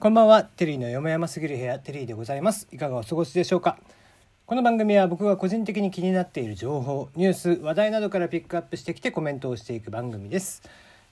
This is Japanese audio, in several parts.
こんばんは、テリーのよもやますぎる部屋、テリーでございます。いかがお過ごしでしょうか？この番組は僕が個人的に気になっている情報、ニュース、話題などからピックアップしてきてコメントをしていく番組です。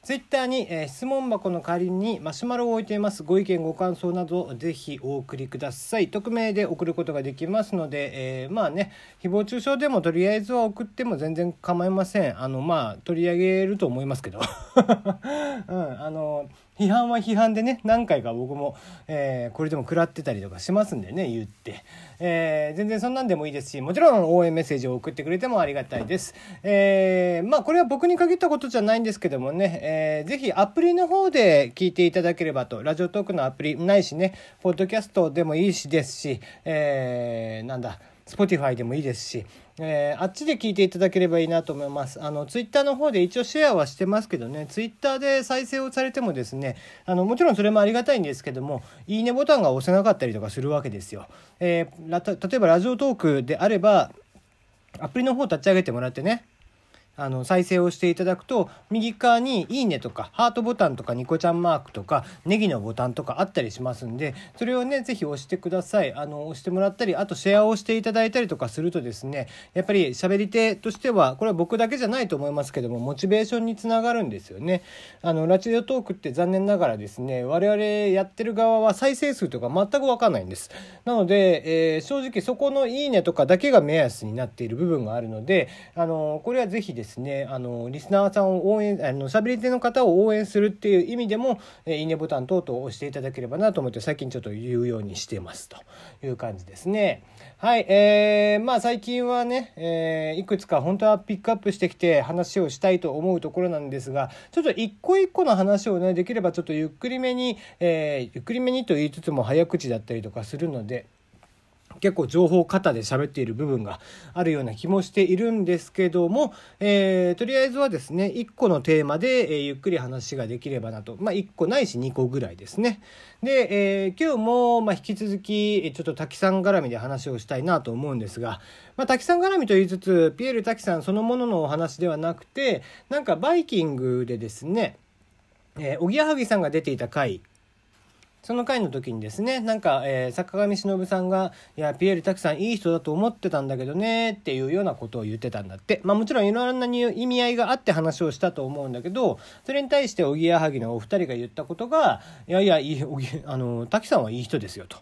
ツイッターに、えー質問箱の代わりにマシュマロを置いています。ご意見、ご感想などぜひお送りください。匿名で送ることができますので、えーまあね、誹謗中傷でもとりあえずは送っても全然構いません。あの、まあ、取り上げると思いますけど。うん、あの、批判は批判でね何回か僕も、えーこれでも食らってたりとかしますんでね言って、えー全然そんなんでもいいですしもちろん応援メッセージを送ってくれてもありがたいです、えーまあこれは僕に限ったことじゃないんですけどもね、えーぜひアプリの方で聞いていただければとラジオトークのアプリないしねポッドキャストでもいいしですし、えーなんだ Spotify でもいいですし、えーあっちで聞いていただければいいなと思います。あの、Twitter の方で一応シェアはしてますけどね、Twitter で再生をされてもですね、あの、もちろんそれもありがたいんですけども、いいねボタンが押せなかったりとかするわけですよ。えー例えばラジオトークであれば、アプリの方立ち上げてもらってね、あの再生をしていただくと右側に「いいね」とかハートボタンとかニコちゃんマークとかネギのボタンとかあったりしますんでそれをねぜひ押してください。あの押してもらったりあとシェアをしていただいたりとかするとですねやっぱり喋り手としてはこれは僕だけじゃないと思いますけどもモチベーションにつながるんですよね。あのラジオトークって残念ながらですね我々やってる側は再生数とか全く分かんないんです。なので、えー正直そこの「いいね」とかだけが目安になっている部分があるのであのこれはぜひですねですねあのリスナーさんを応援あの喋り手の方を応援するっていう意味でも「えいいね」ボタン等々押していただければなと思って最近ちょっと言うようにしてますという感じですね。はい、えー、まあ最近はね、えーいくつか本当はピックアップしてきて話をしたいと思うところなんですがちょっと一個一個の話をねできればちょっとゆっくりめに、えーゆっくりめにと言いつつも早口だったりとかするので。結構情報過多で喋っている部分があるような気もしているんですけども、えーとりあえずはですね1個のテーマで、えーゆっくり話ができればなと。まあ1個ないし2個ぐらいですね。で、えー今日も、まあ、引き続きちょっと滝さん絡みで話をしたいなと思うんですが、まあ、滝さん絡みと言いつつピエール滝さんそのもののお話ではなくてなんかバイキングでですねえーおぎやはぎさんが出ていた回その回の時にですね、なんか、えー坂上忍さんが、いや、ピエール滝さんいい人だと思ってたんだけどね、っていうようなことを言ってたんだって。まあもちろんいろんな意味合いがあって話をしたと思うんだけど、それに対しておぎやはぎのお二人が言ったことが、いやいや、いい、おぎあの、滝さんはいい人ですよ、と。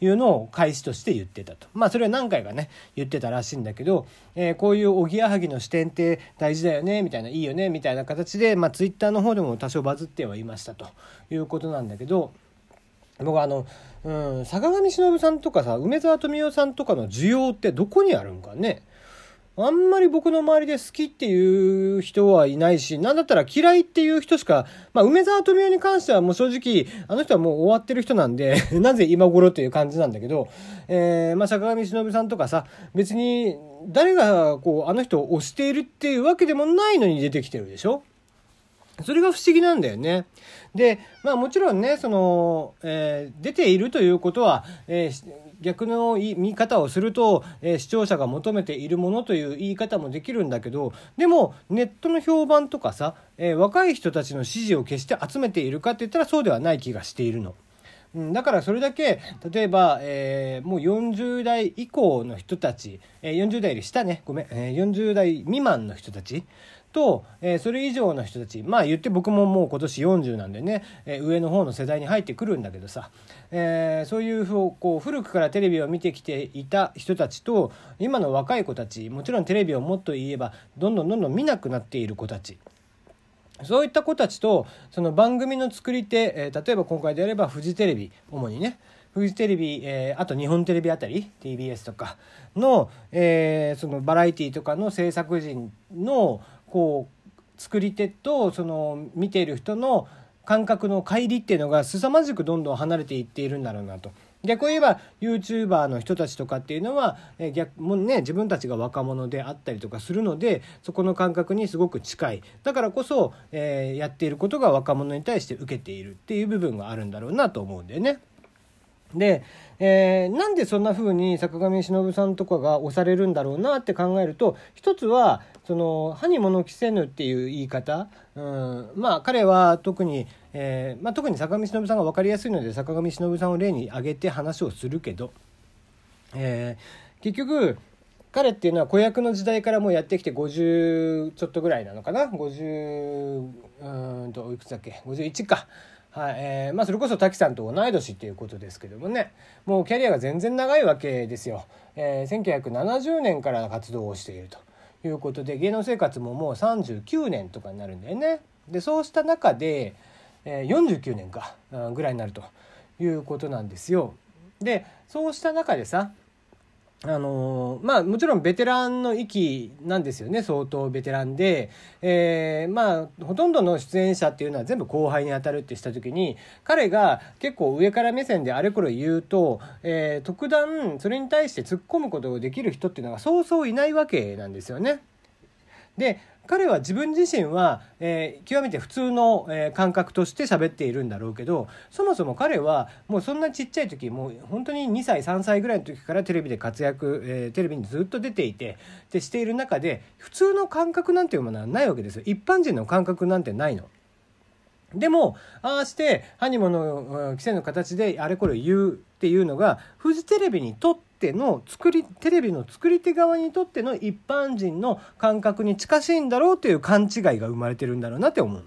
いうのを開始として言ってたと。まあそれは何回かね、言ってたらしいんだけど、えーこういうおぎやはぎの視点って大事だよね、みたいな、いいよね、みたいな形で、まあツイッターの方でも多少バズってはいましたということなんだけど、僕あの、うん、坂上忍さんとかさ梅沢富美男さんとかの需要ってどこにあるんかね。あんまり僕の周りで好きっていう人はいないし、なんだったら嫌いっていう人しか、まあ、梅沢富美男に関してはもう正直、あの人はもう終わってる人なんで、なぜ今頃という感じなんだけど、えー、まあ、坂上忍さんとかさ、別に誰がこう、あの人を推しているっていうわけでもないのに出てきてるでしょ。それが不思議なんだよね。で、まあもちろんね、その、えー出ているということは、えー逆の見方をすると、えー視聴者が求めているものという言い方もできるんだけど、でもネットの評判とかさ、え若い人たちの支持を決して集めているかって言ったらそうではない気がしているの。うん、だからそれだけ例えば、えーもう40代以降の人たち、えー40代より下ねごめん、えー40代未満の人たちと、えーそれ以上の人たちまあ言って僕ももう今年40なんでね、えー上の方の世代に入ってくるんだけどさ、えーそういうこう古くからテレビを見てきていた人たちと今の若い子たちもちろんテレビをもっと言えばどんどんどんどん見なくなっている子たち。そういった子たちとその番組の作り手、えー例えば今回であればフジテレビ主にねフジテレビ、えーあと日本テレビあたり TBS とかの,、えーそのバラエティーとかの制作陣のこう作り手とその見ている人の感覚の乖離っていうのが凄まじくどんどん離れていっているんだろうなと。逆を言えば YouTuber の人たちとかっていうのは、え逆もね自分たちが若者であったりとかするのでそこの感覚にすごく近いだからこそ、えーやっていることが若者に対して受けているっていう部分があるんだろうなと思うんだよね。で、えー、なんでそんな風に坂上忍さんとかが押されるんだろうなって考えると一つはその「歯に物着せぬ」っていう言い方、うん、まあ彼は特に、えーまあ、特に坂上忍さんが分かりやすいので坂上忍さんを例に挙げて話をするけど、えー、結局彼っていうのは子役の時代からもうやってきて50ちょっとぐらいなのかな？50うんといくつだっけ？51か。はい。えーまあ、それこそ滝さんと同い年っていうことですけどもね。もうキャリアが全然長いわけですよ、えー、1970年から活動をしているということで芸能生活ももう39年とかになるんだよね。でそうした中で、えー、49年かぐらいになるということなんですよ。でそうした中でさあのまあもちろんベテランの域なんですよね相当ベテランで、えー、まあほとんどの出演者っていうのは全部後輩にあたるってした時に彼が結構上から目線であれこれ言うと、えー、特段それに対して突っ込むことができる人っていうのがそうそういないわけなんですよね。で彼は自分自身は、えー、極めて普通の、えー、感覚として喋っているんだろうけどそもそも彼はもうそんなちっちゃい時もう本当に2歳3歳ぐらいの時からテレビで活躍、えー、テレビにずっと出ていてでしている中で普通の感覚なんていうものはないわけですよ一般人の感覚なんてないの。でもああして歯に物着せの形であれこれ言うっていうのがフジテレビにとっての作りテレビの作り手側にとっての一般人の感覚に近しいんだろうという勘違いが生まれてるんだろうなって思う。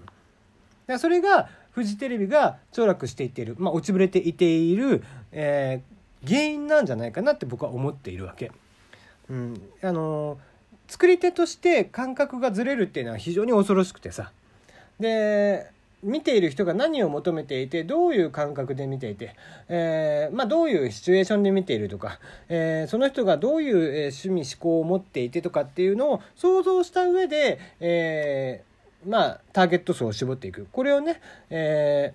だそれがフジテレビが凋落していっている、まあ、落ちぶれていている、えー、原因なんじゃないかなって僕は思っているわけ。うん、あの作り手として感覚がずれるっていうのは非常に恐ろしくてさで見ている人が何を求めていてどういう感覚で見ていて、えー、まあ、どういうシチュエーションで見ているとか、えー、その人がどういう趣味思考を持っていてとかっていうのを想像した上で、えー、まあ、ターゲット層を絞っていくこれをね、え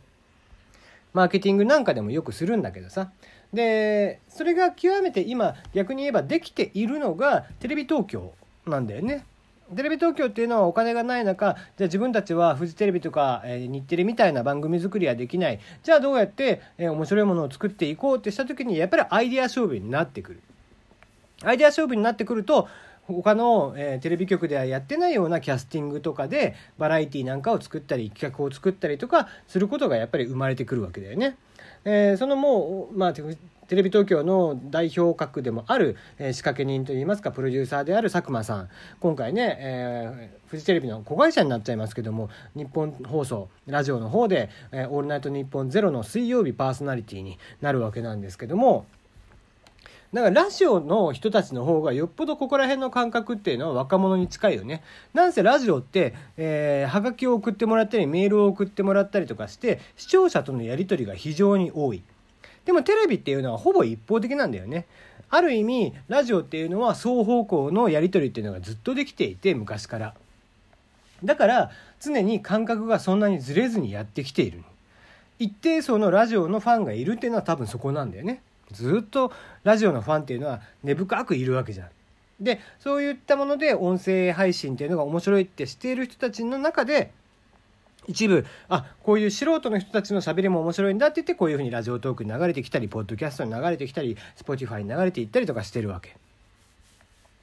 マーケティングなんかでもよくするんだけどさでそれが極めて今逆に言えばできているのがテレビ東京なんだよね。テレビ東京っていうのはお金がない中じゃあ自分たちはフジテレビとか、え、日テレみたいな番組作りはできないじゃあどうやって、え、面白いものを作っていこうってした時にやっぱりアイデア勝負になってくる。アイデア勝負になってくると他の、えー、テレビ局ではやってないようなキャスティングとかでバラエティなんかを作ったり企画を作ったりとかすることがやっぱり生まれてくるわけだよね。えー、そのもう、まあ、テレビ東京の代表格でもある、えー、仕掛け人といいますかプロデューサーである佐久間さん。今回ね、えー、フジテレビの子会社になっちゃいますけども日本放送ラジオの方で「えー、オールナイトニッポンゼロの水曜日パーソナリティになるわけなんですけどもだからラジオの人たちの方がよっぽどここら辺の感覚っていうのは若者に近いよね。なんせラジオって、えー、はがきを送ってもらったりメールを送ってもらったりとかして視聴者とのやり取りが非常に多い。でもテレビっていうのはほぼ一方的なんだよね。ある意味ラジオっていうのは双方向のやり取りっていうのがずっとできていて昔から。だから常に感覚がそんなにずれずにやってきている。一定層のラジオのファンがいるっていうのは多分そこなんだよね。ずっとラジオのファンっていうのは根深くいるわけじゃん。でそういったもので音声配信っていうのが面白いってしている人たちの中で一部あこういう素人の人たちのしゃべりも面白いんだって言ってこういうふうにラジオトークに流れてきたりポッドキャストに流れてきたり Spotify に流れていったりとかしてるわけ。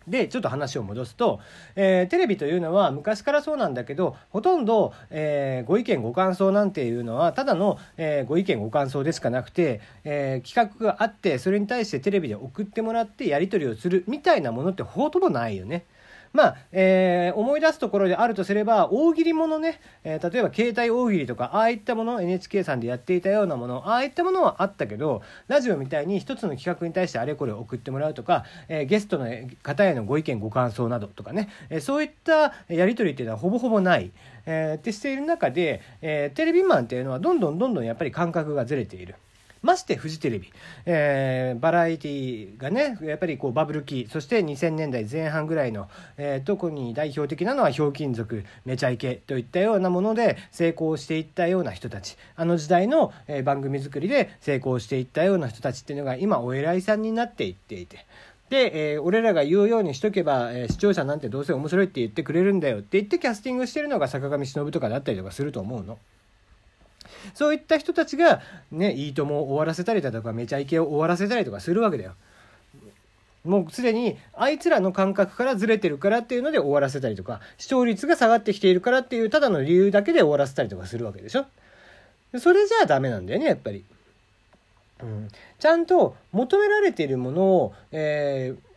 でちょっと話を戻すと、えー、テレビというのは昔からそうなんだけどほとんど、えー、ご意見ご感想なんていうのはただの、えー、ご意見ご感想でしかなくて、え企画があってそれに対してテレビで送ってもらってやり取りをするみたいなものってほとんどないよね。まあ、えー、思い出すところであるとすれば大喜利ものね、えー、例えば携帯大喜利とかああいったもの NHK さんでやっていたようなものああいったものはあったけどラジオみたいに一つの企画に対してあれこれ送ってもらうとか、えー、ゲストの方へのご意見ご感想などとかね、えそういったやり取りっていうのはほぼほぼない。えー、ってしている中で、えテレビマンっていうのはどんどんどんどんやっぱり感覚がずれている。ましてフジテレビ、えー、バラエティがねやっぱりこうバブル期そして2000年代前半ぐらいの、えー、特に代表的なのはひょうきん族めちゃイケといったようなもので成功していったような人たちあの時代の、えー、番組作りで成功していったような人たちっていうのが今お偉いさんになっていっていて。で、えー、俺らが言うようにしとけば、えー、視聴者なんてどうせ面白いって言ってくれるんだよって言ってキャスティングしてるのが坂上忍とかだったりとかすると思うの。そういった人たちがねいいともを終わらせたりだとかめちゃイケを終わらせたりとかするわけだよ。もうすでにあいつらの感覚からずれてるからっていうので終わらせたりとか視聴率が下がってきているからっていうただの理由だけで終わらせたりとかするわけでしょそれじゃあダメなんだよねやっぱり。うん、ちゃんと求められているものを、えー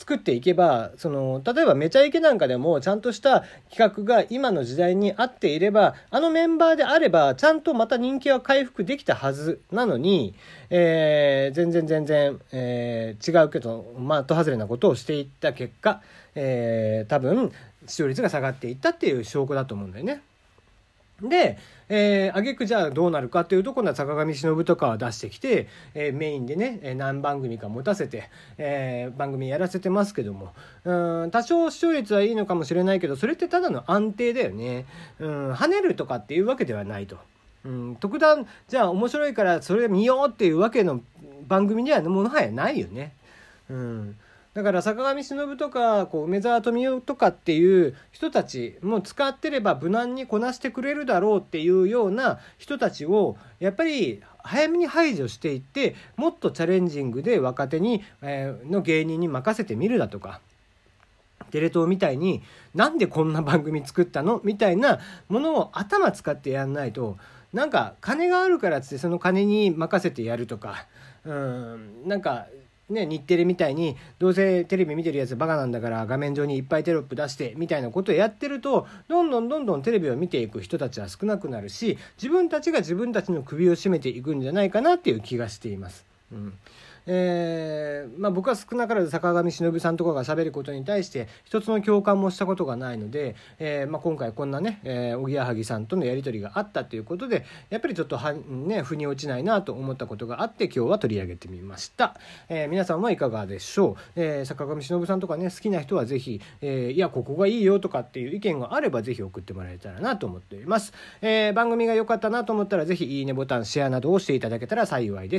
作っていけばその例えばめちゃイケなんかでもちゃんとした企画が今の時代に合っていればあのメンバーであればちゃんとまた人気は回復できたはずなのに、えー、全然全然、えー、違うけど的外れなことをしていった結果、えー、多分視聴率が下がっていったっていう証拠だと思うんだよね。で、えー、挙句じゃあどうなるかっていうと今度は坂上忍とかは出してきて、えー、メインでね何番組か持たせて、えー、番組やらせてますけどもうん多少視聴率はいいのかもしれないけどそれってただの安定だよねうん跳ねるとかっていうわけではないと。うん、特段じゃあ面白いからそれ見ようっていうわけの番組にはもはやないよね。うんだから坂上忍とかこう梅沢富美男とかっていう人たちも使ってれば無難にこなしてくれるだろうっていうような人たちをやっぱり早めに排除していってもっとチャレンジングで若手に、えー、の芸人に任せてみるだとか。テレ東みたいになんでこんな番組作ったのみたいなものを頭使ってやんないとなんか金があるからっつってその金に任せてやるとかうんなんかね、日テレみたいにどうせテレビ見てるやつバカなんだから画面上にいっぱいテロップ出してみたいなことをやってるとどんどんどんどんテレビを見ていく人たちは少なくなるし自分たちが自分たちの首を絞めていくんじゃないかなっていう気がしています。うんえーまあ、僕は少なからず坂上忍さんとかがしゃべることに対して一つの共感もしたことがないので、えーまあ、今回こんなね、え、おぎやはぎさんとのやり取りがあったということでやっぱりちょっとは、ね、腑に落ちないなと思ったことがあって今日は取り上げてみました、え、皆さんはいかがでしょう、え、坂上忍さんとかね好きな人はぜひ、え、いやここがいいよとかっていう意見があればぜひ送ってもらえたらなと思っております、え、番組が良かったなと思ったらぜひいいねボタンシェアなどをしていただけたら幸いです。